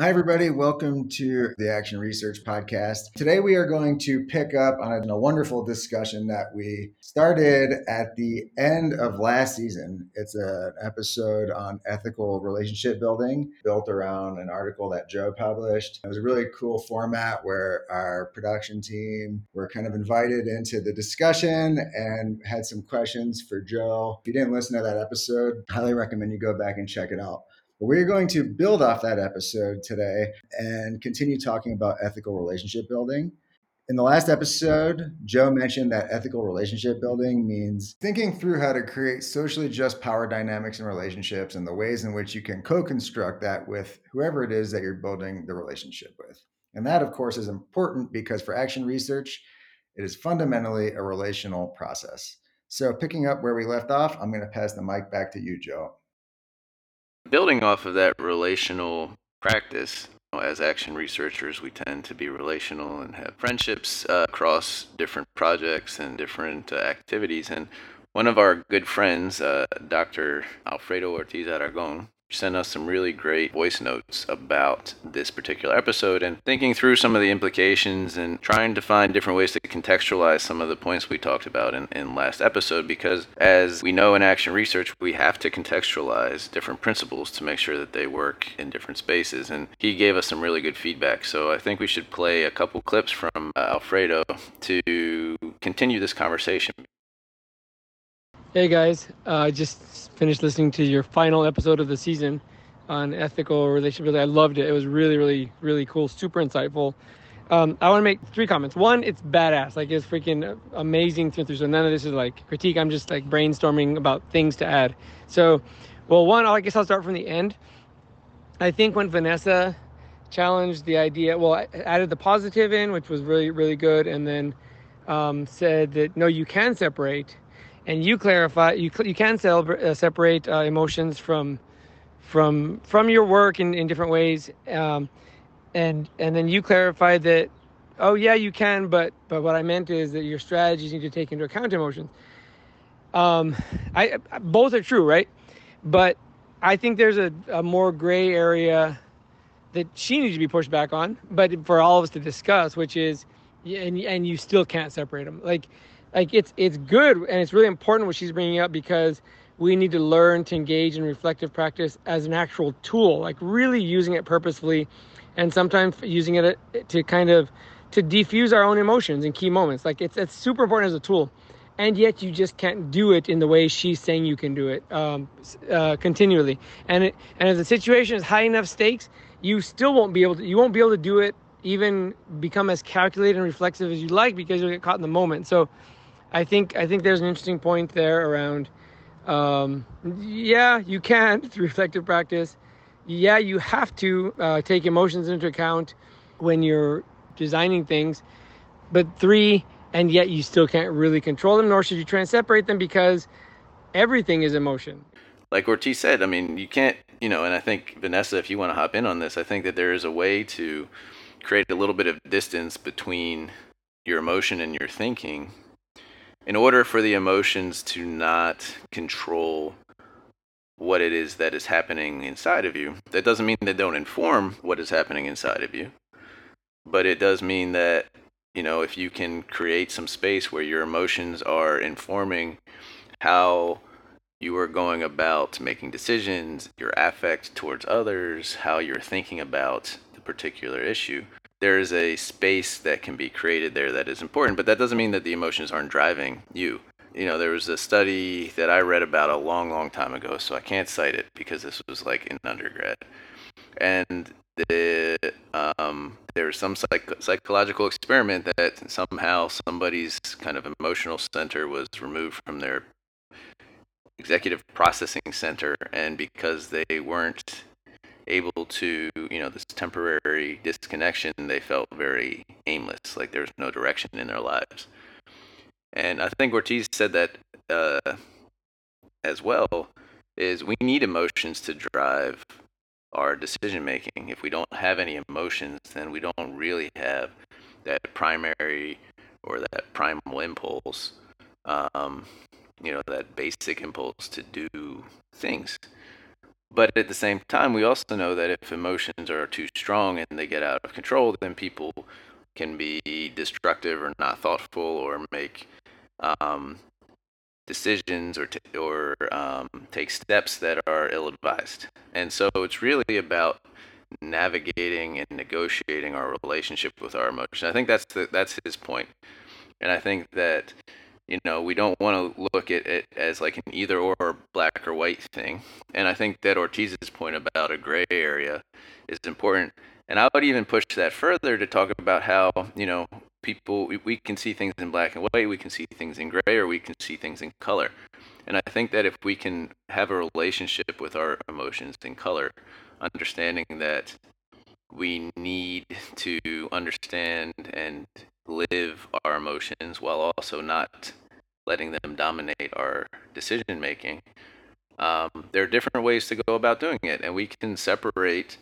Hi, everybody. Welcome to the Action Research Podcast. Today, we are going to pick up on a wonderful discussion that we started at the end of last season. It's an episode on ethical relationship building built around an article that Joe published. It was a really cool format where our production team were kind of invited into the discussion and had some questions for Joe. If you didn't listen to that episode, I highly recommend you go back and check it out. We're going to build off that episode today and continue talking about ethical relationship building. In the last episode, Joe mentioned that ethical relationship building means thinking through how to create socially just power dynamics in relationships and the ways in which you can co construct that with whoever it is that you're building the relationship with. And that, of course, is important because for action research, it is fundamentally a relational process. So, picking up where we left off, I'm going to pass the mic back to you, Joe. Building off of that relational practice, as action researchers, we tend to be relational and have friendships uh, across different projects and different uh, activities. And one of our good friends, uh, Dr. Alfredo Ortiz Aragon, sent us some really great voice notes about this particular episode and thinking through some of the implications and trying to find different ways to contextualize some of the points we talked about in, in last episode because as we know in action research we have to contextualize different principles to make sure that they work in different spaces. And he gave us some really good feedback. So i think we should play a couple clips from uh, alfredo to continue this conversation Hey guys, uh, I uh, just finished listening to your final episode of the season on ethical relationship. I loved it. It was really, really, really cool, super insightful. Um, I want to make three comments. One, it's badass, like it's freaking amazing through through. So none of this is like critique. I'm just like brainstorming about things to add. So, well, one, I guess I'll start from the end. I think when Vanessa challenged the idea, well, I added the positive in, which was really, really good, and then um, said that no, you can separate and you clarify you you can uh, separate uh, emotions from from from your work in, in different ways um, and and then you clarify that oh yeah you can but but what i meant is that your strategies need to take into account emotions. Um, I, both are true right? But i think there's a, a more gray area that she needs to be pushed back on but for all of us to discuss which is and and you still can't separate them like like it's it's good and it's really important what she's bringing up because we need to learn to engage in reflective practice as an actual tool like really using it purposefully and sometimes using it to kind of to defuse our own emotions in key moments. Like it's it's super important as a tool and yet you just can't do it in the way she's saying you can do it um, uh, continually. And it, and if the situation is high enough stakes you still won't be able to you won't be able to do it even become as calculated and reflexive as you like because you'll get caught in the moment. So I think I think there's an interesting point there around. Um, yeah, you can through reflective practice. Yeah, you have to uh, take emotions into account when you're designing things. But three, and yet you still can't really control them, nor should you try and separate them because everything is emotion. Like Ortiz said, I mean, you can't, you know, and I think Vanessa, if you want to hop in on this, I think that there is a way to create a little bit of distance between your emotion and your thinking in order for the emotions to not control what it is that is happening inside of you, that doesn't mean they don't inform what is happening inside of you, but it does mean that, you know, if you can create some space where your emotions are informing how you are going about making decisions, your affect towards others, how you're thinking about the particular issue, there's a space that can be created there that is important, but that doesn't mean that the emotions aren't driving you. You know, there was a study that I read about a long, long time ago, so I can't cite it because this was like in undergrad. And the, um, there was some psych- psychological experiment that somehow somebody's kind of emotional center was removed from their executive processing center, and because they weren't able to, you know, this temporary disconnection, they felt very aimless, like there's no direction in their lives. And I think Ortiz said that uh, as well, is we need emotions to drive our decision making. If we don't have any emotions, then we don't really have that primary or that primal impulse, um, you know, that basic impulse to do things. But at the same time, we also know that if emotions are too strong and they get out of control, then people can be destructive or not thoughtful or make um, decisions or t- or um, take steps that are ill-advised. And so it's really about navigating and negotiating our relationship with our emotion. I think that's the, that's his point, and I think that you know we don't want to look at it as like an either or black or white thing. And I think that Ortiz's point about a gray area is important. And I would even push that further to talk about how you know people we, can see things in black and white, we can see things in gray, or we can see things in color. And I think that if we can have a relationship with our emotions in color, understanding that we need to understand and live our emotions while also not letting them dominate our decision making. Um, there are different ways to go about doing it, and we can separate.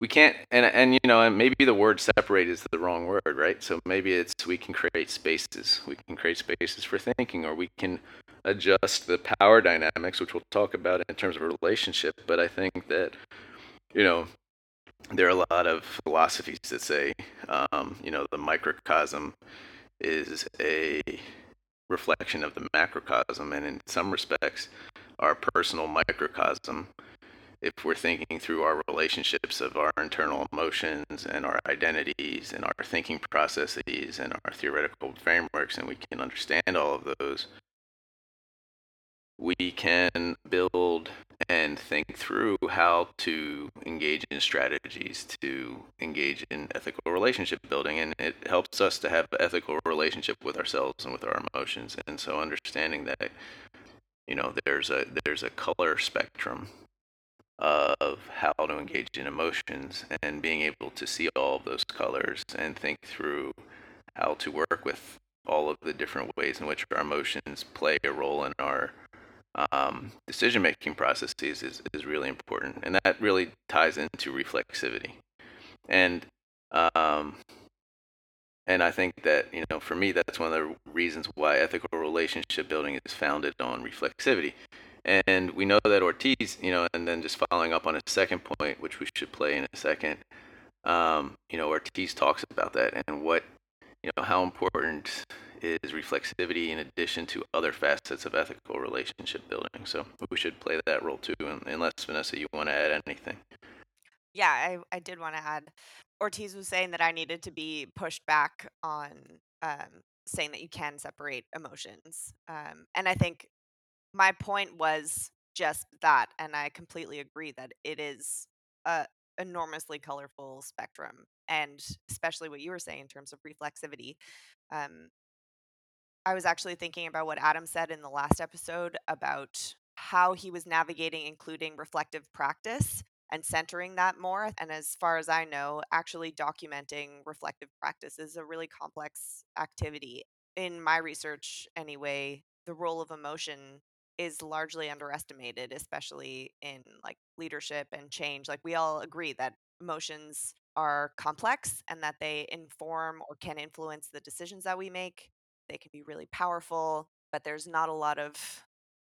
We can't, and and you know, and maybe the word "separate" is the wrong word, right? So maybe it's we can create spaces. We can create spaces for thinking, or we can adjust the power dynamics, which we'll talk about in terms of a relationship. But I think that you know, there are a lot of philosophies that say, um, you know, the microcosm is a reflection of the macrocosm, and in some respects, our personal microcosm, if we're thinking through our relationships of our internal emotions and our identities and our thinking processes and our theoretical frameworks, and we can understand all of those, we can build and think through how to engage in strategies to engage in ethical relationship building and it helps us to have an ethical relationship with ourselves and with our emotions. And so understanding that you know there's a there's a color spectrum of how to engage in emotions and being able to see all of those colors and think through how to work with all of the different ways in which our emotions play a role in our um, decision making processes is, is really important. And that really ties into reflexivity. And um, and I think that, you know, for me, that's one of the reasons why ethical relationship building is founded on reflexivity. And we know that Ortiz, you know, and then just following up on a second point, which we should play in a second, um, you know, Ortiz talks about that and what, you know, how important is reflexivity in addition to other facets of ethical relationship building. So we should play that role too, unless Vanessa, you want to add anything. Yeah, I, I did want to add. Ortiz was saying that I needed to be pushed back on um, saying that you can separate emotions. Um, and I think my point was just that. And I completely agree that it is a enormously colorful spectrum. And especially what you were saying in terms of reflexivity. Um, I was actually thinking about what Adam said in the last episode about how he was navigating including reflective practice and centering that more. And as far as I know, actually documenting reflective practice is a really complex activity. In my research, anyway, the role of emotion is largely underestimated, especially in like leadership and change. Like we all agree that emotions are complex and that they inform or can influence the decisions that we make. They can be really powerful, but there's not a lot of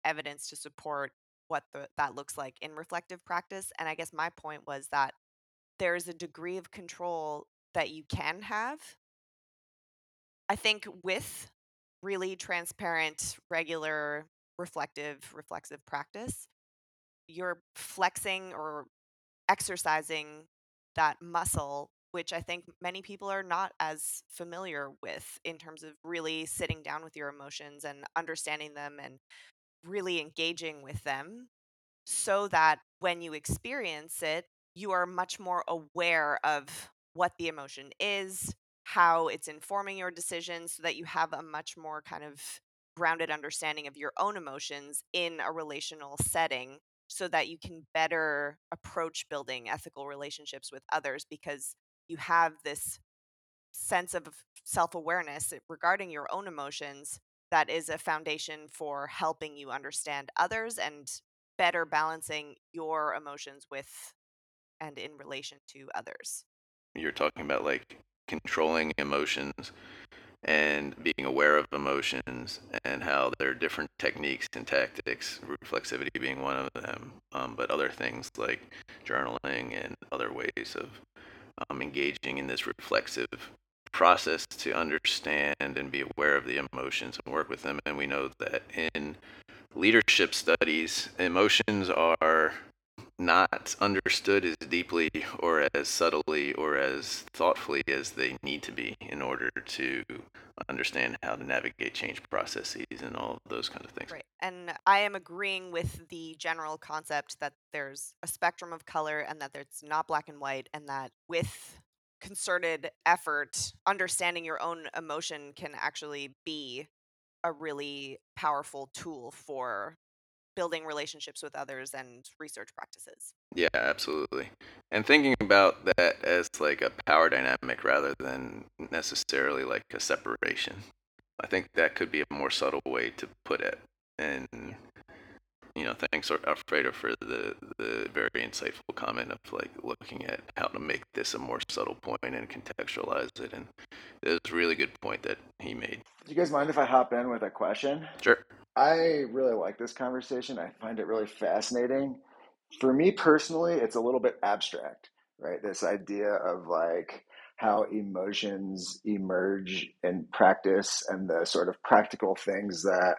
evidence to support what the, that looks like in reflective practice. And I guess my point was that there's a degree of control that you can have. I think with really transparent, regular, reflective, reflexive practice, you're flexing or exercising that muscle which I think many people are not as familiar with in terms of really sitting down with your emotions and understanding them and really engaging with them so that when you experience it, you are much more aware of what the emotion is, how it's informing your decisions, so that you have a much more kind of grounded understanding of your own emotions in a relational setting so that you can better approach building ethical relationships with others because you have this sense of self awareness regarding your own emotions that is a foundation for helping you understand others and better balancing your emotions with and in relation to others. You're talking about like controlling emotions and being aware of emotions and how there are different techniques and tactics, reflexivity being one of them, um, but other things like journaling and other ways of um, engaging in this reflexive process to understand and be aware of the emotions and work with them. And we know that in leadership studies, emotions are not understood as deeply or as subtly or as thoughtfully as they need to be in order to understand how to navigate change processes and all those kinds of things. Right. And I am agreeing with the general concept that there's a spectrum of color and that it's not black and white, and that with concerted effort, understanding your own emotion can actually be a really powerful tool for building relationships with others and research practices. Yeah, absolutely. And thinking about that as like a power dynamic rather than necessarily like a separation. I think that could be a more subtle way to put it. And you know, thanks Alfredo for the the very insightful comment of like looking at how to make this a more subtle point and contextualize it. And it was a really good point that he made. Do you guys mind if I hop in with a question? Sure. I really like this conversation. I find it really fascinating. For me personally, it's a little bit abstract, right? This idea of like how emotions emerge in practice and the sort of practical things that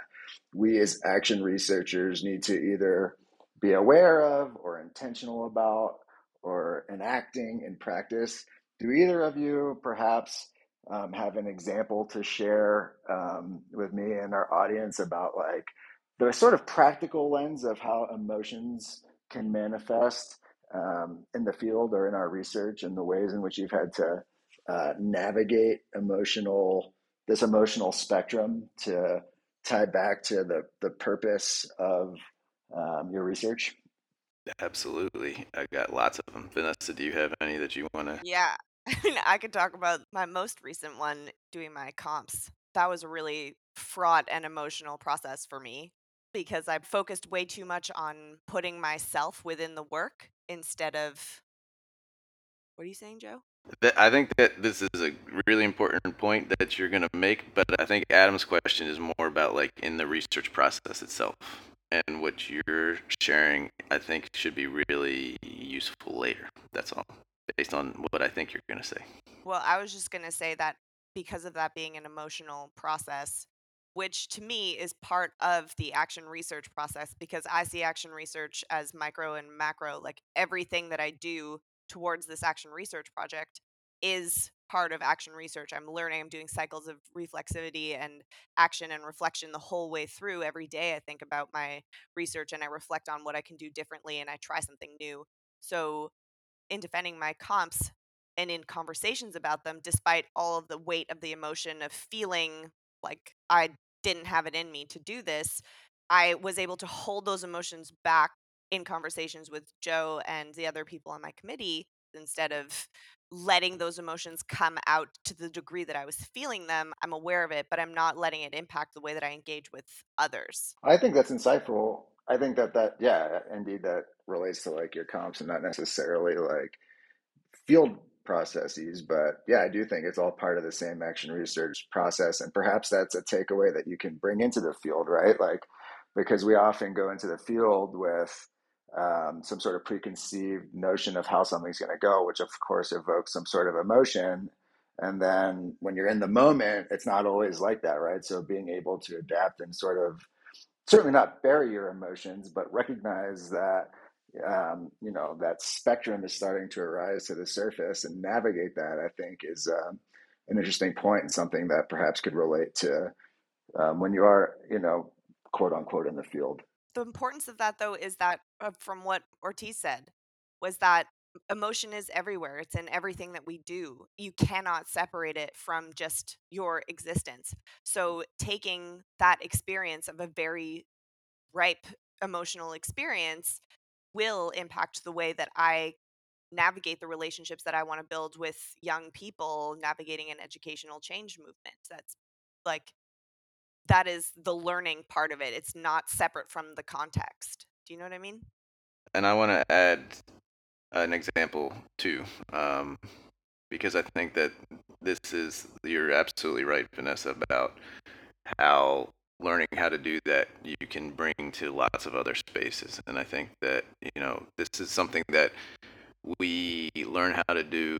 we as action researchers need to either be aware of or intentional about or enacting in practice. Do either of you perhaps um, have an example to share um, with me and our audience about like the sort of practical lens of how emotions can manifest um, in the field or in our research and the ways in which you've had to uh, navigate emotional this emotional spectrum to tie back to the the purpose of um, your research. Absolutely. I got lots of them vanessa do you have any that you want to yeah I could talk about my most recent one doing my comps. That was a really fraught and emotional process for me because I focused way too much on putting myself within the work instead of. What are you saying, Joe? I think that this is a really important point that you're going to make, but I think Adam's question is more about like in the research process itself. And what you're sharing, I think, should be really useful later. That's all based on what I think you're going to say. Well, I was just going to say that because of that being an emotional process, which to me is part of the action research process, because I see action research as micro and macro, like everything that I do towards this action research project is part of action research. I'm learning, I'm doing cycles of reflexivity and action and reflection the whole way through. Every day, I think about my research and I reflect on what I can do differently and I try something new. So, in defending my comps and in conversations about them, despite all of the weight of the emotion of feeling like I didn't have it in me to do this, I was able to hold those emotions back in conversations with Joe and the other people on my committee instead of letting those emotions come out to the degree that I was feeling them. I'm aware of it, but I'm not letting it impact the way that I engage with others. I think that's insightful. I think that that yeah, indeed that relates to like your comps and not necessarily like field processes but yeah i do think it's all part of the same action research process and perhaps that's a takeaway that you can bring into the field right? Like because we often go into the field with um, some sort of preconceived notion of how something's going to go which of course evokes some sort of emotion and then when you're in the moment it's not always like that right? So being able to adapt and sort of certainly not bury your emotions, but recognize that um, you know that spectrum is starting to arise to the surface and navigate that. I think is um, an interesting point and something that perhaps could relate to um, when you are, you know, quote unquote, in the field. The importance of that, though, is that uh, from what Ortiz said, was that emotion is everywhere. It's in everything that we do. You cannot separate it from just your existence. So, taking that experience of a very ripe emotional experience will impact the way that I navigate the relationships that I want to build with young people navigating an educational change movement. That's like that is the learning part of it. It's not separate from the context. Do you know what I mean? And I want to add an example too. Um, because I think that this is you're absolutely right, Vanessa, about how learning how to do that you can bring to lots of other spaces. And I think that you know this is something that we learn how to do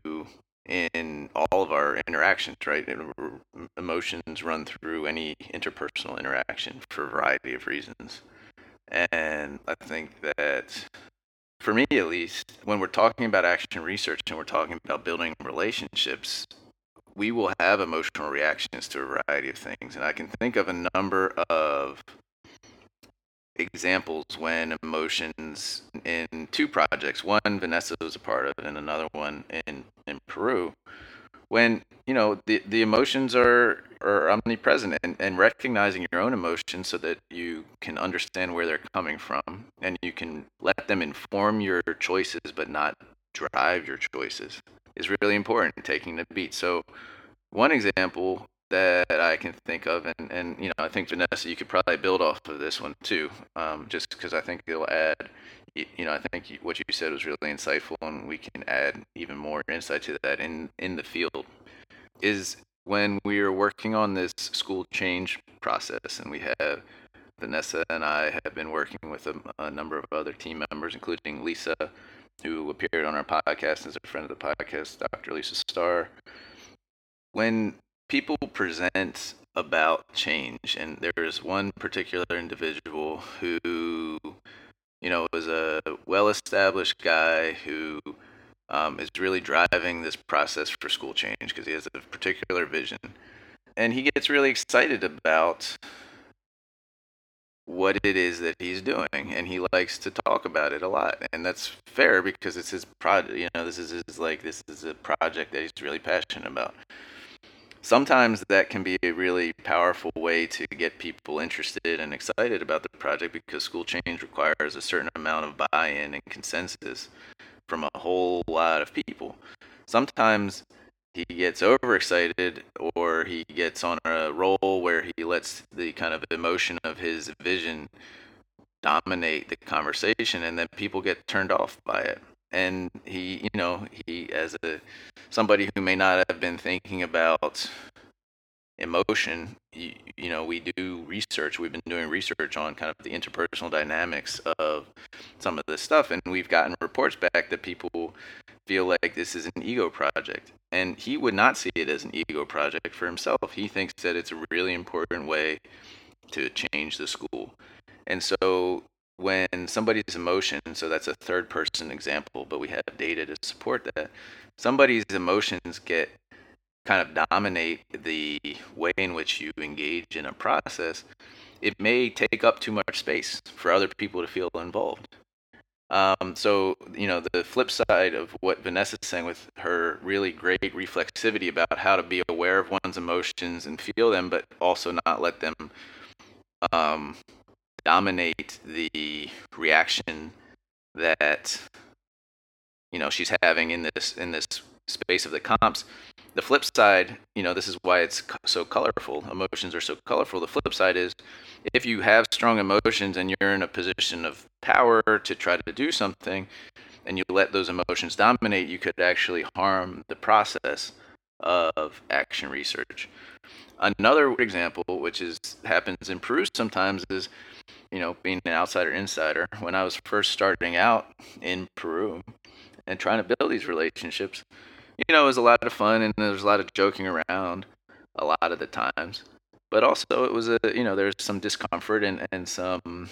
in all of our interactions, right? Emotions run through any interpersonal interaction for a variety of reasons. And I think that, for me at least, when we're talking about action research and we're talking about building relationships, we will have emotional reactions to a variety of things. And I can think of a number of examples when emotions in two projects, one Vanessa was a part of, and another one in, in Peru, when you know the, the emotions are are omnipresent and, and recognizing your own emotions so that you can understand where they're coming from and you can let them inform your choices but not drive your choices is really important taking the beat so one example that I can think of, and, and you know, I think Vanessa, you could probably build off of this one too, um, just because I think it'll add. You know, I think what you said was really insightful, and we can add even more insight to that in in the field. Is when we are working on this school change process, and we have Vanessa and I have been working with a, a number of other team members, including Lisa, who appeared on our podcast as a friend of the podcast, Dr. Lisa Starr. When people present about change, and there's one particular individual who, you know, is a well-established guy who um, is really driving this process for school change because he has a particular vision, and he gets really excited about what it is that he's doing and he likes to talk about it a lot. And that's fair because it's his project you know this is his like this is a project that he's really passionate about sometimes that can be a really powerful way to get people interested and excited about the project because school change requires a certain amount of buy-in and consensus from a whole lot of people. Sometimes he gets overexcited or he gets on a roll where he lets the kind of emotion of his vision dominate the conversation and then people get turned off by it and he you know he as a somebody who may not have been thinking about emotion you, you, know we do research we've been doing research on kind of the interpersonal dynamics of some of this stuff and we've gotten reports back that people feel like this is an ego project and he would not see it as an ego project for himself. He thinks that it's a really important way to change the school and so when somebody's emotion, so that's a third person example, but we have data to support that. Somebody's emotions get kind of dominate the way in which you engage in a process. It may take up too much space for other people to feel involved. Um, so, you know, the flip side of what Vanessa's saying with her really great reflexivity about how to be aware of one's emotions and feel them, but also not let them um, dominate the reaction that you know she's having in this in this space of the comps. The flip side you know this is why it's so colorful. Emotions are so colorful. The flip side is if you have strong emotions and you're in a position of power to try to do something and you let those emotions dominate you could actually harm the process of action research another example which is happens in peru sometimes is you know, being an outsider insider, when I was first starting out in Peru and trying to build these relationships, you know, it was a lot of fun and there was a lot of joking around a lot of the times. But also, it was a, you know, there's some discomfort and, and some,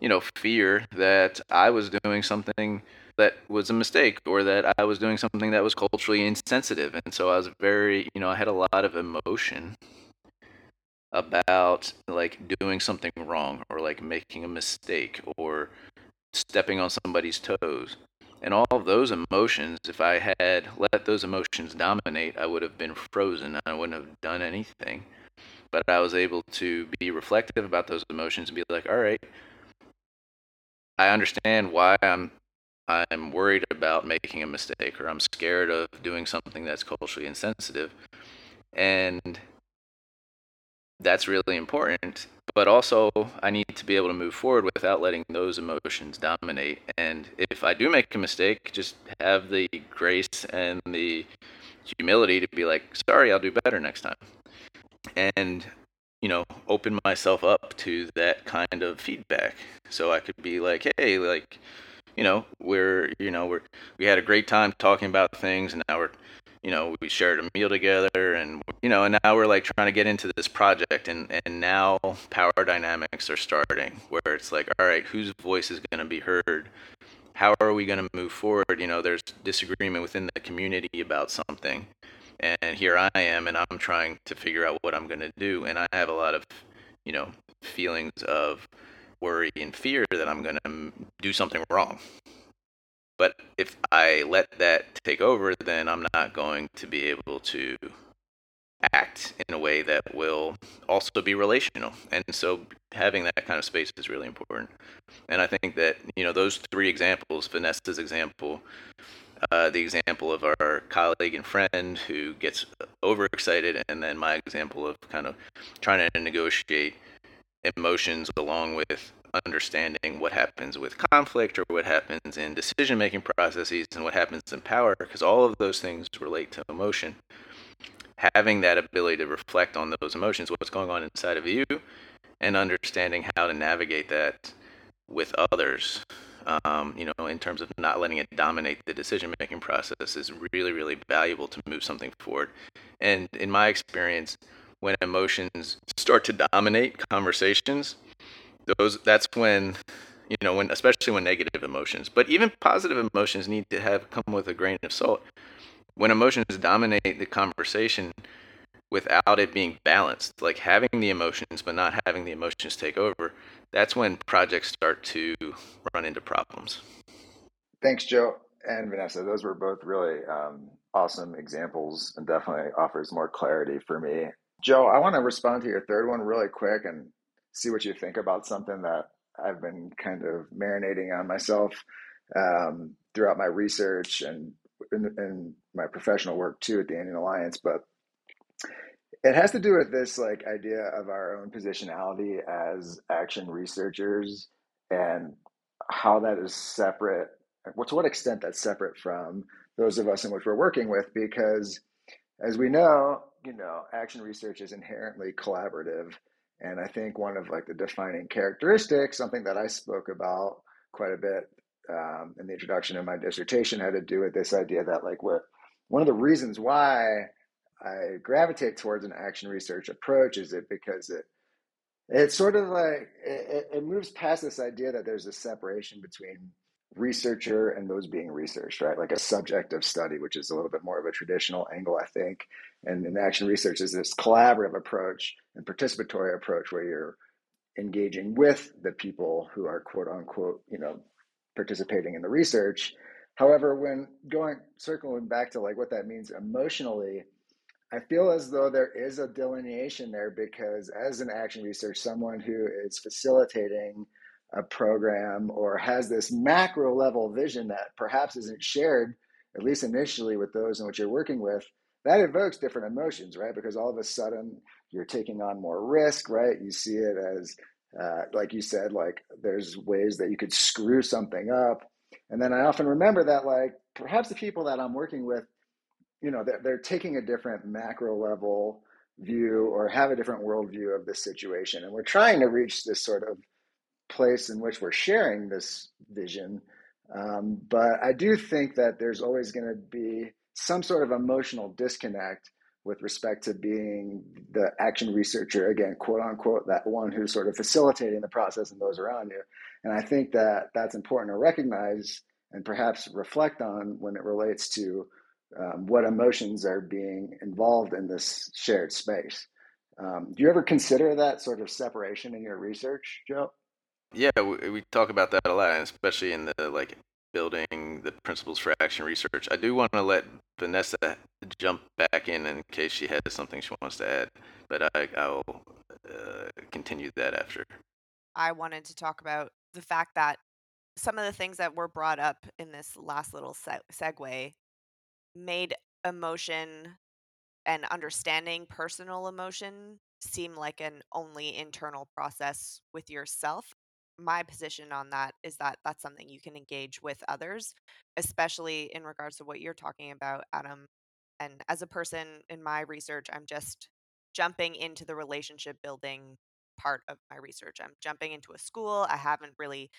you know, fear that I was doing something that was a mistake or that I was doing something that was culturally insensitive. And so I was very, you know, I had a lot of emotion about like doing something wrong or like making a mistake or stepping on somebody's toes. And all of those emotions, if I had let those emotions dominate, I would have been frozen. I wouldn't have done anything. But I was able to be reflective about those emotions and be like, all right, I understand why I'm I'm worried about making a mistake or I'm scared of doing something that's culturally insensitive. And that's really important. But also, I need to be able to move forward without letting those emotions dominate. And if I do make a mistake, just have the grace and the humility to be like, sorry, I'll do better next time. And, you know, open myself up to that kind of feedback. So I could be like, hey, like, you know, we're, you know, we're, we had a great time talking about things and now we're, you know, we shared a meal together and, you know, and now we're like trying to get into this project and, and now power dynamics are starting where it's like, all right, whose voice is going to be heard? How are we going to move forward? You know, there's disagreement within the community about something. And here I am, and I'm trying to figure out what I'm going to do. And I have a lot of, you know, feelings of worry and fear that I'm going to do something wrong. But if I let that take over, then I'm not going to be able to act in a way that will also be relational. And so having that kind of space is really important. And I think that, you know, those three examples, Vanessa's example, uh, the example of our colleague and friend who gets overexcited, and then my example of kind of trying to negotiate emotions along with understanding what happens with conflict or what happens in decision making processes and what happens in power, because all of those things relate to emotion. Having that ability to reflect on those emotions, what's going on inside of you, and understanding how to navigate that with others, um, you know, in terms of not letting it dominate the decision making process is really, really valuable to move something forward. And in my experience, when emotions start to dominate conversations, those that's when you know when especially when negative emotions but even positive emotions need to have come with a grain of salt. When emotions dominate the conversation without it being balanced like having the emotions but not having the emotions take over that's when projects start to run into problems. Thanks joe and vanessa. Those were both really um, awesome examples and definitely offers more clarity for me joe i want to respond to your third one really quick and see what you think about something that I've been kind of marinating on myself um, throughout my research and in, my professional work too at the Indian Alliance. But it has to do with this like idea of our own positionality as action researchers and how that is separate. To what extent that's separate from those of us in which we're working with, because as we know, you know, action research is inherently collaborative. And I think one of like the defining characteristics, something that I spoke about quite a bit um, in the introduction of my dissertation, had to do with this idea that like what one of the reasons why I gravitate towards an action research approach is it because it it's sort of like it, it moves past this idea that there's a separation between researcher and those being researched, right? Like a subject of study, which is a little bit more of a traditional angle, I think. And in action research is this collaborative approach and participatory approach where you're engaging with the people who are quote unquote, you know, participating in the research. However, when going circling back to like what that means emotionally, I feel as though there is a delineation there because as an action research, someone who is facilitating a program or has this macro level vision that perhaps isn't shared, at least initially with those in which you're working with, that evokes different emotions, right? Because all of a sudden you're taking on more risk, right? You see it as, uh, like you said, like there's ways that you could screw something up. And then I often remember that, like, perhaps the people that I'm working with, you know, they're, they're taking a different macro level view or have a different worldview of the situation. And we're trying to reach this sort of place in which we're sharing this vision. Um, but I do think that there's always going to be some sort of emotional disconnect with respect to being the action researcher, again, quote unquote, that one who's sort of facilitating the process and those around you. And I think that that's important to recognize and perhaps reflect on when it relates to um, what emotions are being involved in this shared space. Um, do you ever consider that sort of separation in your research, Joe? Yeah, we, we talk about that a lot, especially in the like building the principles for action research. I do want to let Vanessa jump back in in case she has something she wants to add, but I, I'll uh, continue that after. I wanted to talk about the fact that some of the things that were brought up in this last little se- segue made emotion and understanding personal emotion seem like an only internal process with yourself my position on that is that that's something you can engage with others, especially in regards to what you're talking about, Adam. And as a person in my research, I'm just jumping into the relationship building part of my research. I'm jumping into a school. I haven't really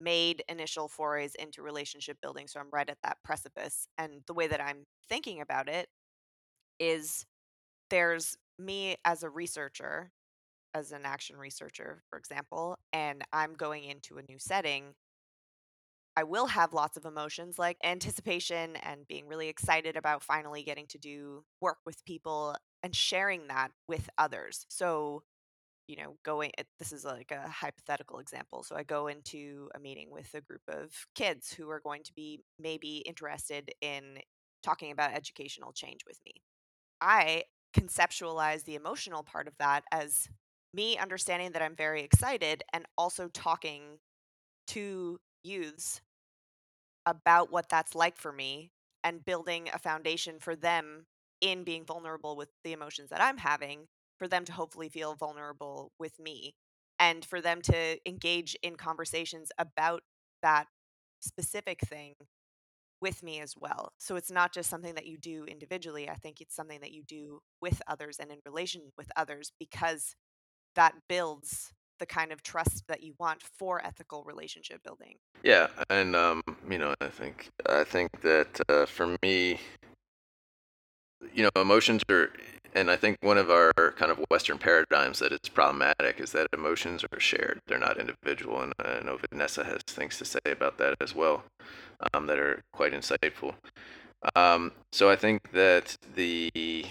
made initial forays into relationship building, so I'm right at that precipice. And the way that I'm thinking about it is there's me as a researcher as an action researcher, for example, and I'm going into a new setting, I will have lots of emotions like anticipation and being really excited about finally getting to do work with people and sharing that with others. So, you know, going, this is like a hypothetical example. So I go into a meeting with a group of kids who are going to be maybe interested in talking about educational change with me. I conceptualize the emotional part of that as me understanding that I'm very excited and also talking to youths about what that's like for me and building a foundation for them in being vulnerable with the emotions that I'm having, for them to hopefully feel vulnerable with me, and for them to engage in conversations about that specific thing with me as well. So it's not just something that you do individually. I think it's something that you do with others and in relation with others because that builds the kind of trust that you want for ethical relationship building. Yeah, and um, you know, I think I think that uh, for me, you know, emotions are, and I think one of our kind of Western paradigms that is problematic is that emotions are shared; they're not individual. And I know Vanessa has things to say about that as well, um, that are quite insightful. Um, so I think that the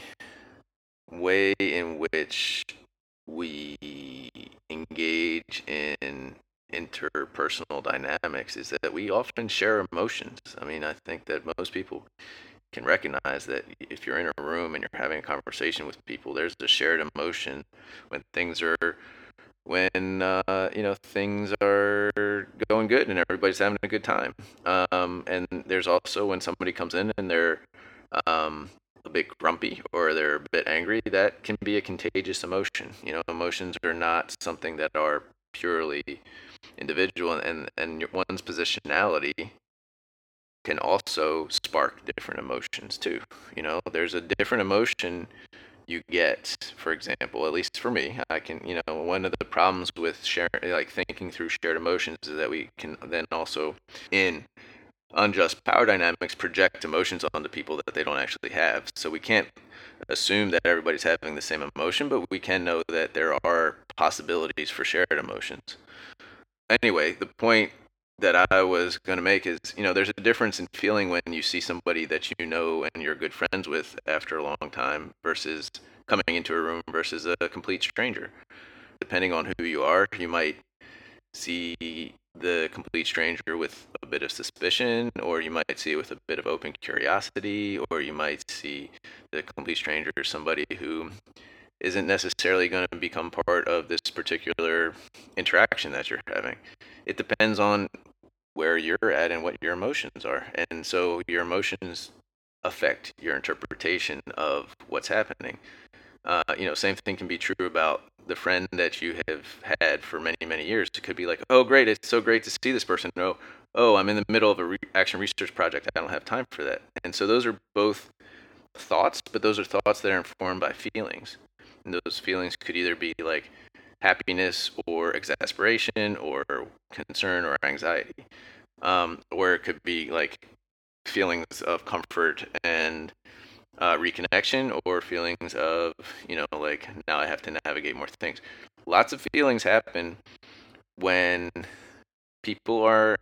way in which we engage in interpersonal dynamics is that we often share emotions. I mean, I think that most people can recognize that if you're in a room and you're having a conversation with people, there's a shared emotion when things are when uh, you know things are going good and everybody's having a good time. Um, and there's also when somebody comes in and they're um, a bit grumpy or they're a bit angry, that can be a contagious emotion. You know, emotions are not something that are purely individual, and and one's positionality can also spark different emotions too. You know, there's a different emotion you get for example at least for me i can you know one of the problems with sharing like thinking through shared emotions is that we can then also in unjust power dynamics project emotions onto people that they don't actually have. So we can't assume that everybody's having the same emotion, but we can know that there are possibilities for shared emotions. Anyway, the point that I was going to make is, you know, there's a difference in feeling when you see somebody that you know and you're good friends with after a long time versus coming into a room versus a complete stranger. Depending on who you are, you might see the complete stranger with a bit of suspicion, or you might see it with a bit of open curiosity, or you might see the complete stranger as somebody who isn't necessarily going to become part of this particular interaction that you're having. It depends on where you're at and what your emotions are. And so your emotions affect your interpretation of what's happening. Uh, you know, same thing can be true about the friend that you have had for many many years. It could be like, oh great, it's so great to see this person. No, oh I'm in the middle of a re- action research project. I don't have time for that. And so those are both thoughts, but those are thoughts that are informed by feelings. And those feelings could either be like happiness or exasperation or concern or anxiety, um, or it could be like feelings of comfort and uh, reconnection or feelings of you know like now i have to navigate more things. Lots of feelings happen when people are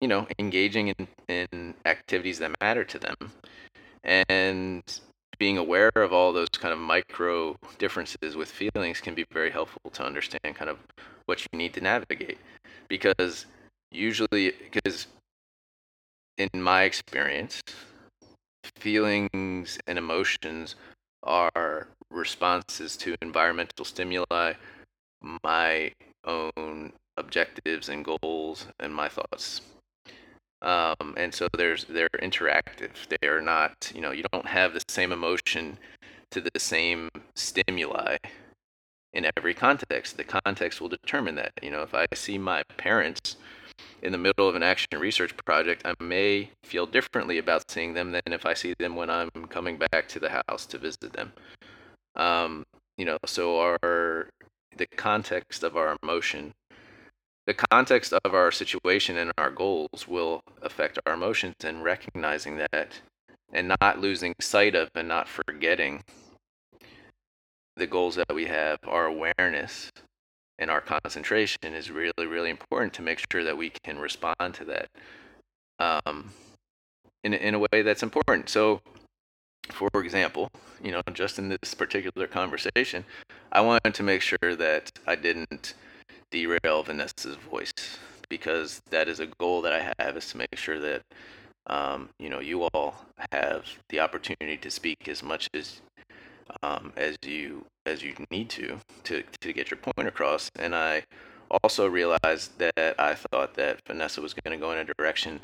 you know engaging in, in activities that matter to them. And being aware of all those kind of micro differences with feelings can be very helpful to understand kind of what you need to navigate. Because usually because in my experience feelings and emotions are responses to environmental stimuli, my own objectives and goals, and my thoughts. Um, and so there's they're interactive. They are not, you know, you don't have the same emotion to the same stimuli in every context. The context will determine that. You know, if I see my parents in the middle of an action research project, I may feel differently about seeing them than if I see them when I'm coming back to the house to visit them. Um, you know, so our the context of our emotion, the context of our situation and our goals will affect our emotions, and recognizing that and not losing sight of and not forgetting the goals that we have, our awareness and our concentration is really, really important to make sure that we can respond to that um, in, in a way that's important. So, for example, you know, just in this particular conversation, I wanted to make sure that I didn't derail Vanessa's voice because that is a goal that I have is to make sure that um, you know you all have the opportunity to speak as much as um, as you as you need to to to get your point across. And I also realized that I thought that Vanessa was going to go in a direction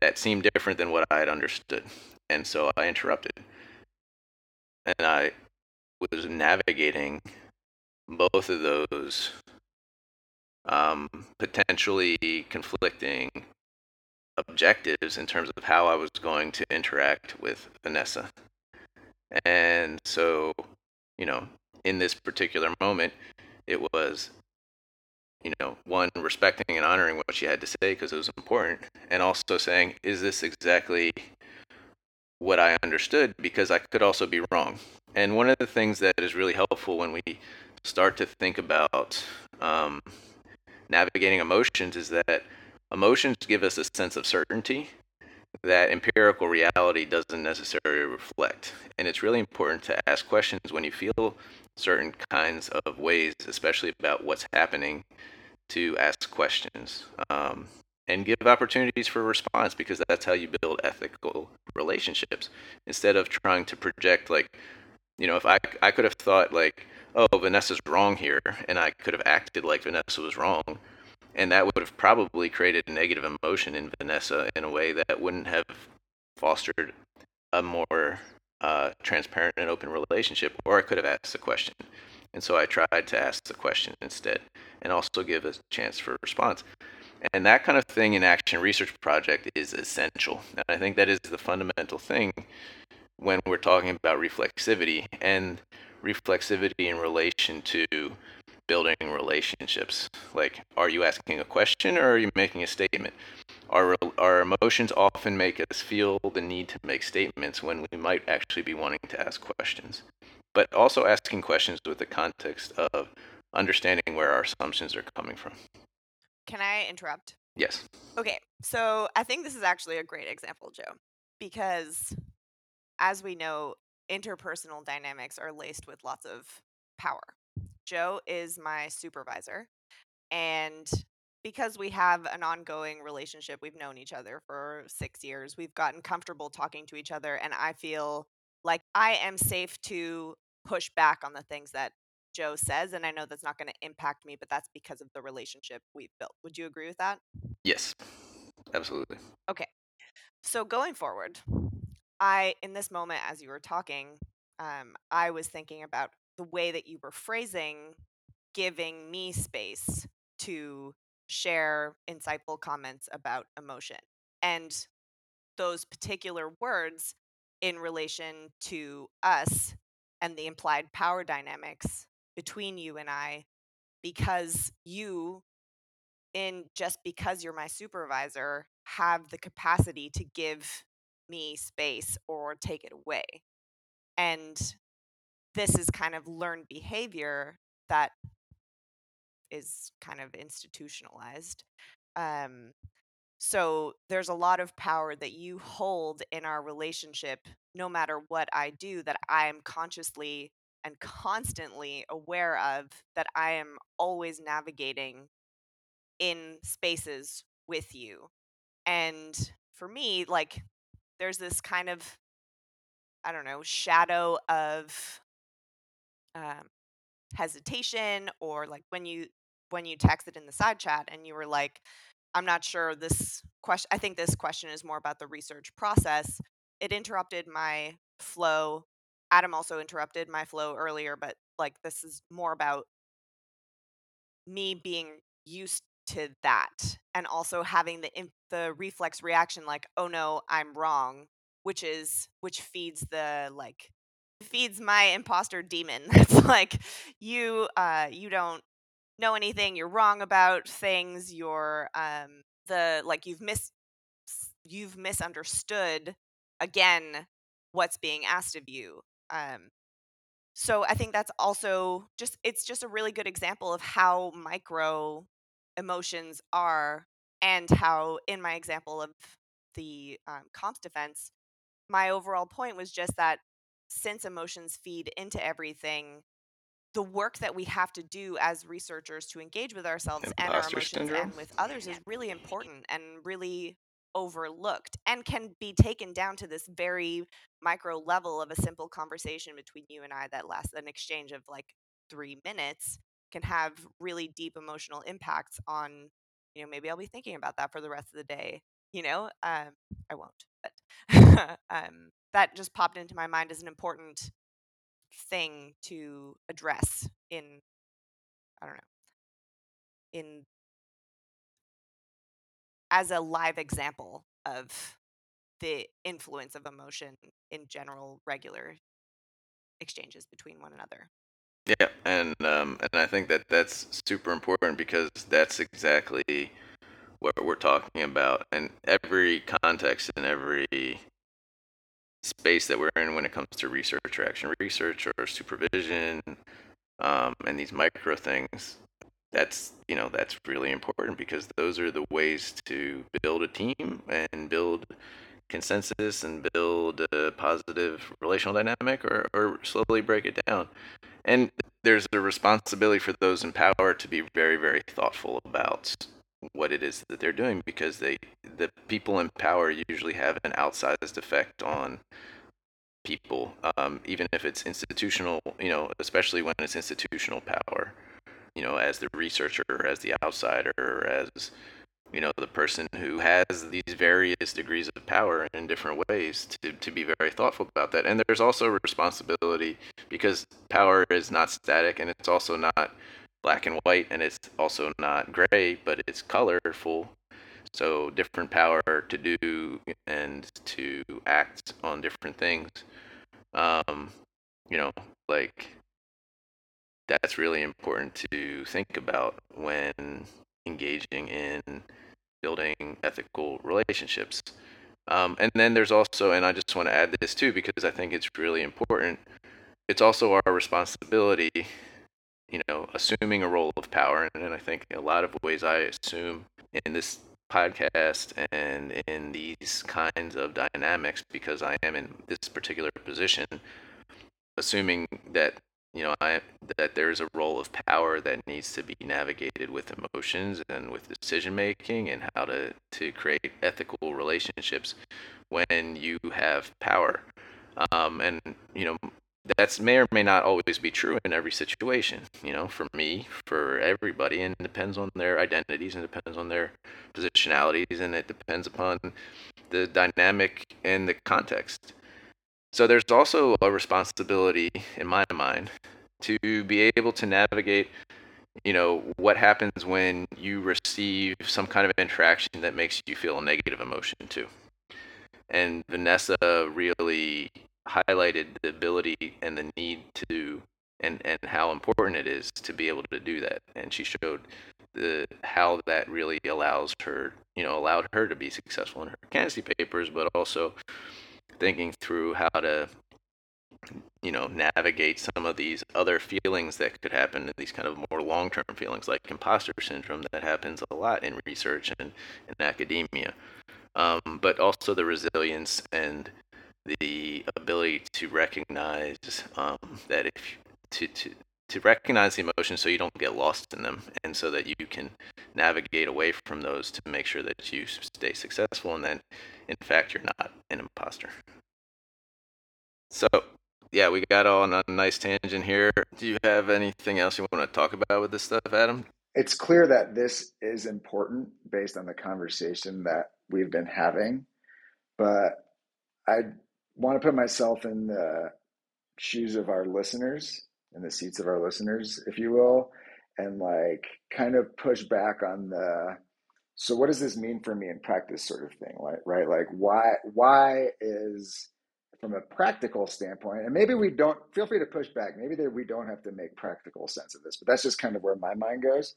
that seemed different than what I had understood, and so I interrupted. And I was navigating both of those um, potentially conflicting objectives in terms of how I was going to interact with Vanessa. And so, you know, in this particular moment, it was, you know, one, respecting and honoring what she had to say because it was important, and also saying, is this exactly what I understood? Because I could also be wrong. And one of the things that is really helpful when we start to think about um, navigating emotions is that emotions give us a sense of certainty that empirical reality doesn't necessarily reflect. And it's really important to ask questions when you feel certain kinds of ways, especially about what's happening, to ask questions um, and give opportunities for response because that's how you build ethical relationships instead of trying to project, like, you know, if I, I could have thought, like, oh, Vanessa's wrong here, and I could have acted like Vanessa was wrong and that would have probably created a negative emotion in Vanessa in a way that wouldn't have fostered a more uh, transparent and open relationship. Or I could have asked the question, and so I tried to ask the question instead, and also give a chance for response. And that kind of thing in action research project is essential, and I think that is the fundamental thing when we're talking about reflexivity and reflexivity in relation to building relationships. Like, are you asking a question or are you making a statement? Our, our emotions often make us feel the need to make statements when we might actually be wanting to ask questions. But also asking questions with the context of understanding where our assumptions are coming from. Can I interrupt? Yes. Okay, so I think this is actually a great example, Joe, because as we know, interpersonal dynamics are laced with lots of power. Joe is my supervisor. And because we have an ongoing relationship, we've known each other for six years, we've gotten comfortable talking to each other. And I feel like I am safe to push back on the things that Joe says. And I know that's not going to impact me, but that's because of the relationship we've built. Would you agree with that? Yes, absolutely. Okay. So going forward, I, in this moment, as you were talking, um, I was thinking about the way that you were phrasing giving me space to share insightful comments about emotion. And those particular words in relation to us and the implied power dynamics between you and I, because you, in just because you're my supervisor, have the capacity to give me space or take it away. And this is kind of learned behavior that is kind of institutionalized. Um, so there's a lot of power that you hold in our relationship, no matter what I do, that I am consciously and constantly aware of, that I am always navigating in spaces with you. And for me, like, there's this kind of, I don't know, shadow of um, hesitation or like when you when you texted in the side chat and you were like i'm not sure this question i think this question is more about the research process. It interrupted my flow. Adam also interrupted my flow earlier but like this is more about me being used to that and also having the the reflex reaction like oh no i'm wrong which is which feeds the like feeds my imposter demon. It's like you uh you don't know anything you're wrong about things you're um the like you've mis you've misunderstood again what's being asked of you um so i think that's also just it's just a really good example of how micro emotions are and how in my example of the um, comps defense my overall point was just that since emotions feed into everything the work that we have to do as researchers to engage with ourselves Imposter and our emotions syndrome. and with others is really important and really overlooked and can be taken down to this very micro level of a simple conversation between you and I that lasts an exchange of like three minutes can have really deep emotional impacts on you know maybe i'll be thinking about that for the rest of the day you know um, i won't but um, that just popped into my mind as an important thing to address in i don't know in as a live example of the influence of emotion in general regular exchanges between one another. Yeah, and um, and I think that that's super important because that's exactly what we're talking about, and every context and every space that we're in when it comes to research or action research or supervision, um, and these micro things. That's you know that's really important because those are the ways to build a team and build consensus and build a positive relational dynamic or, or slowly break it down. And there's a responsibility for those in power to be very, very thoughtful about what it is that they're doing because they the people in power usually have an outsized effect on people um, even if it's institutional you know especially when it's institutional power you know as the researcher as the outsider as you know the person who has these various degrees of power in different ways to, to be very thoughtful about that. And there's also responsibility because power is not static and it's also not black and white and it's also not gray but it's colorful so different power to do and to act on different things um you know like that's really important to think about when engaging in building ethical relationships. Um, and then there's also, and I just want to add this too, because I think it's really important. It's also our responsibility, you know, assuming a role of power. And I think a lot of ways I assume in this podcast and in these kinds of dynamics, because I am in this particular position, assuming that you know I, that there's a role of power that needs to be navigated with emotions and with decision making and how to to create ethical relationships when you have power um, and you know that's may or may not always be true in every situation you know for me for everybody and it depends on their identities and depends on their positionalities and it depends upon the dynamic and the context. So there's also a responsibility in my mind to be able to navigate you know what happens when you receive some kind of interaction that makes you feel a negative emotion too. And vanessa really highlighted the ability and the need to and and how important it is to be able to do that. And she showed the how that really allows her you know allowed her to be successful in her candidacy papers but also thinking through how to you know navigate some of these other feelings that could happen these kind of more long-term feelings like imposter syndrome that happens a lot in research and in academia. Um, but also the resilience and the ability to recognize um, that if to, to to recognize the emotions so you don't get lost in them and so that you can navigate away from those to make sure that you stay successful and that in fact you're not an imposter. So yeah we got on a nice tangent here. Do you have anything else you want to talk about with this stuff adam? It's clear that this is important based on the conversation that we've been having but i want to put myself in the shoes of our listeners in the seats of our listeners, if you will, and like kind of push back on the so what does this mean for me in practice? sort of thing right right? Like why why is from a practical standpoint and maybe we don't feel free to push back maybe that we don't have to make practical sense of this but that's just kind of where my mind goes.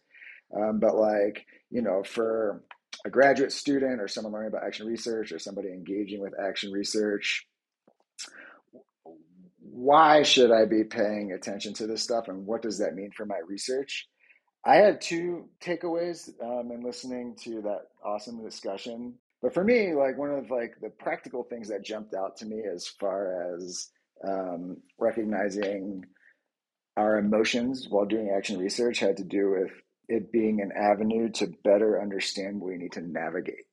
Um, but like you know for a graduate student or someone learning about action research or somebody engaging with action research why should i be paying attention to this stuff and what does that mean for my research I had two takeaways um, in listening to that awesome discussion. But for me, like one of like the practical things that jumped out to me as far as um, recognizing our emotions while doing action research had to do with it being an avenue to better understand what we need to navigate.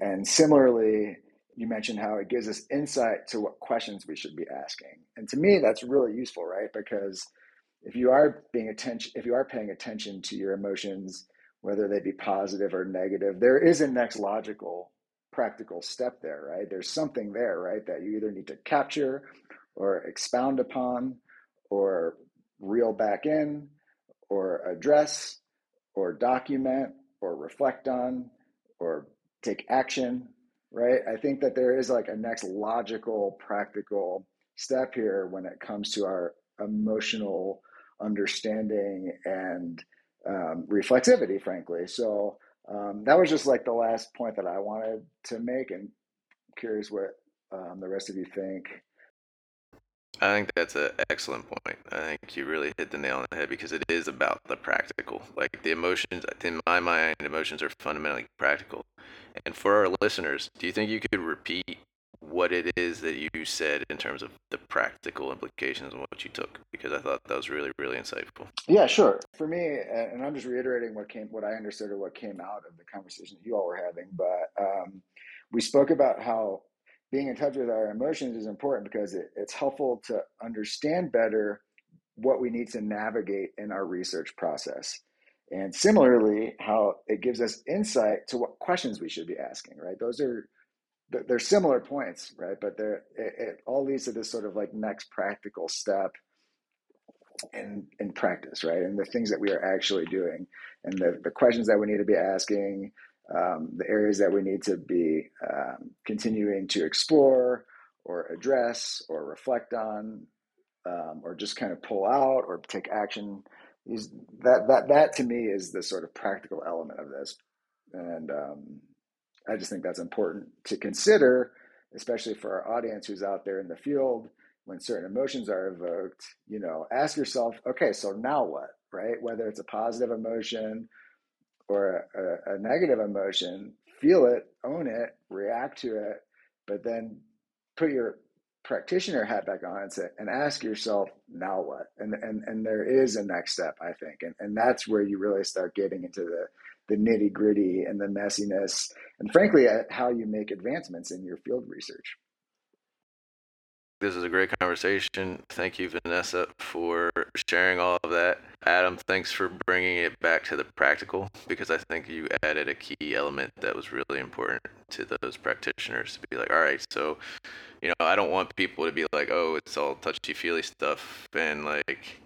And similarly, you mentioned how it gives us insight to what questions we should be asking. And to me, that's really useful, right? Because if you are being attention if you are paying attention to your emotions whether they be positive or negative there is a next logical practical step there right there's something there right that you either need to capture or expound upon or reel back in or address or document or reflect on or take action right i think that there is like a next logical practical step here when it comes to our emotional understanding and um, reflexivity, frankly. So um, that was just like the last point that I wanted to make, and curious what um, the rest of you think. I think that's an excellent point. I think you really hit the nail on the head because it is about the practical. Like the emotions, in my mind, emotions are fundamentally practical. And for our listeners, do you think you could repeat what it is that you said in terms of the practical implications and what you took because I thought that was really really insightful. Yeah, sure. For me, and I'm just reiterating what came, what I understood or what came out of the conversation that you all were having, but um, we spoke about how being in touch with our emotions is important because it, it's helpful to understand better what we need to navigate in our research process. And similarly, how it gives us insight to what questions we should be asking, right? Those are they're similar points, right? But they're, it, it all leads to this sort of like next practical step in in practice, right? And the things that we are actually doing, and the the questions that we need to be asking, um, the areas that we need to be um, continuing to explore or address or reflect on, um, or just kind of pull out or take action. That that that to me is the sort of practical element of this, and um, I just think that's important to consider, especially for our audience who's out there in the field when certain emotions are evoked. You know, ask yourself, okay, so now what, right? Whether it's a positive emotion or a, a negative emotion, feel it, own it, react to it, but then put your practitioner hat back on and say and ask yourself now what and and and there is a next step i think and and that's where you really start getting into the the nitty gritty and the messiness, and frankly, at how you make advancements in your field research. This is a great conversation. Thank you, Vanessa, for sharing all of that. Adam, thanks for bringing it back to the practical because I think you added a key element that was really important to those practitioners to be like, all right, so, you know, I don't want people to be like, oh, it's all touchy feely stuff and like,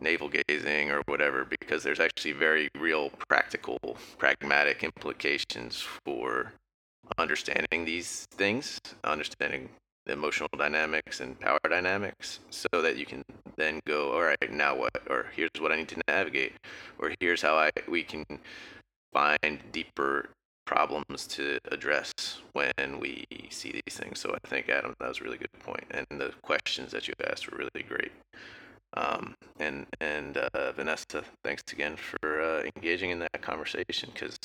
navel gazing or whatever because there's actually very real practical pragmatic implications for understanding these things understanding the emotional dynamics and power dynamics so that you can then go all right now what? Or here's what i need to navigate or here's how i we can find deeper problems to address when we see these things. So i think adam that was a really good point and the questions that you asked were really great. Um, and and uh, Vanessa, thanks again for uh, engaging in that conversation because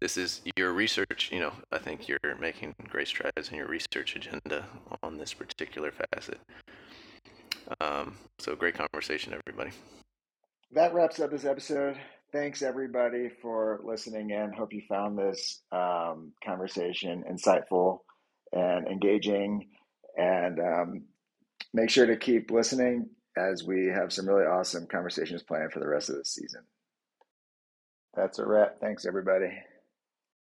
this is your research. You know, I think you're making great strides in your research agenda on this particular facet. Um, so great conversation, everybody. That wraps up this episode. Thanks everybody for listening and Hope you found this um, conversation insightful and engaging. And um, make sure to keep listening as we have some really awesome conversations planned for the rest of the season. That's a wrap. Thanks, everybody.